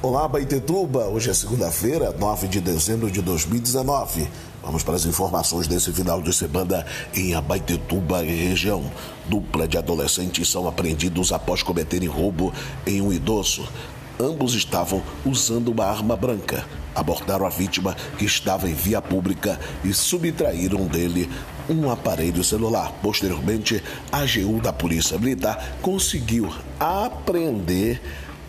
Olá, Baitetuba. Hoje é segunda-feira, 9 de dezembro de 2019. Vamos para as informações desse final de semana em Abaitetuba e região. Dupla de adolescentes são apreendidos após cometerem roubo em um idoso. Ambos estavam usando uma arma branca. Abordaram a vítima que estava em via pública e subtraíram dele um aparelho celular. Posteriormente, a AGU da Polícia Militar conseguiu apreender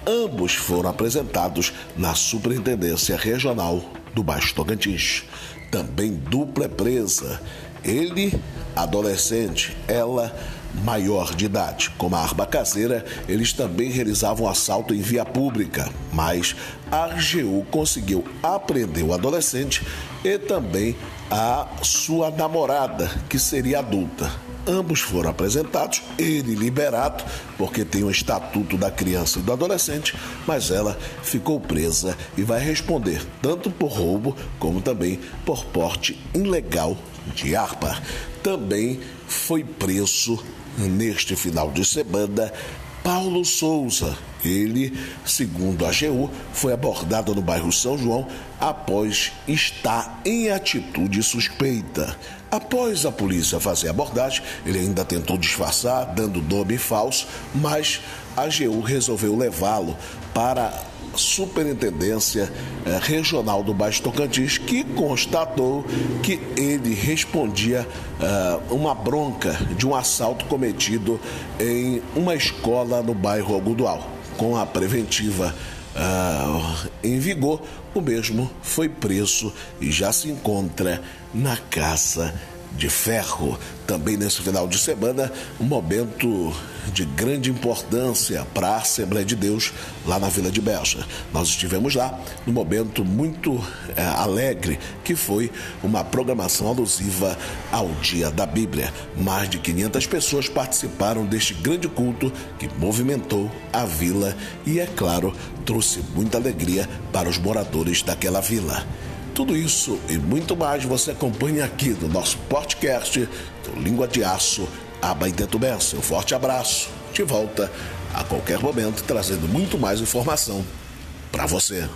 Ambos foram apresentados na Superintendência Regional do Baixo Tocantins. Também dupla presa. Ele, adolescente, ela, maior de idade. Com a arma caseira, eles também realizavam assalto em via pública, mas a AGU conseguiu apreender o adolescente e também a sua namorada, que seria adulta. Ambos foram apresentados, ele liberado, porque tem o estatuto da criança e do adolescente, mas ela ficou presa e vai responder tanto por roubo como também por porte ilegal de arma. Também foi preso neste final de semana Paulo Souza. Ele, segundo a AGU, foi abordado no bairro São João após estar em atitude suspeita. Após a polícia fazer a abordagem, ele ainda tentou disfarçar, dando nome falso, mas a AGU resolveu levá-lo para Superintendência eh, Regional do Baixo Tocantins, que constatou que ele respondia uh, uma bronca de um assalto cometido em uma escola no bairro Algodual. Com a preventiva uh, em vigor, o mesmo foi preso e já se encontra na Casa de Ferro. Também nesse final de semana, um momento de grande importância para a Assembleia de Deus lá na Vila de Belcha. Nós estivemos lá num momento muito é, alegre, que foi uma programação alusiva ao Dia da Bíblia. Mais de 500 pessoas participaram deste grande culto que movimentou a vila e, é claro, trouxe muita alegria para os moradores daquela vila. Tudo isso e muito mais você acompanha aqui no nosso podcast do Língua de Aço Abaetetubense. Um forte abraço, de volta a qualquer momento trazendo muito mais informação para você.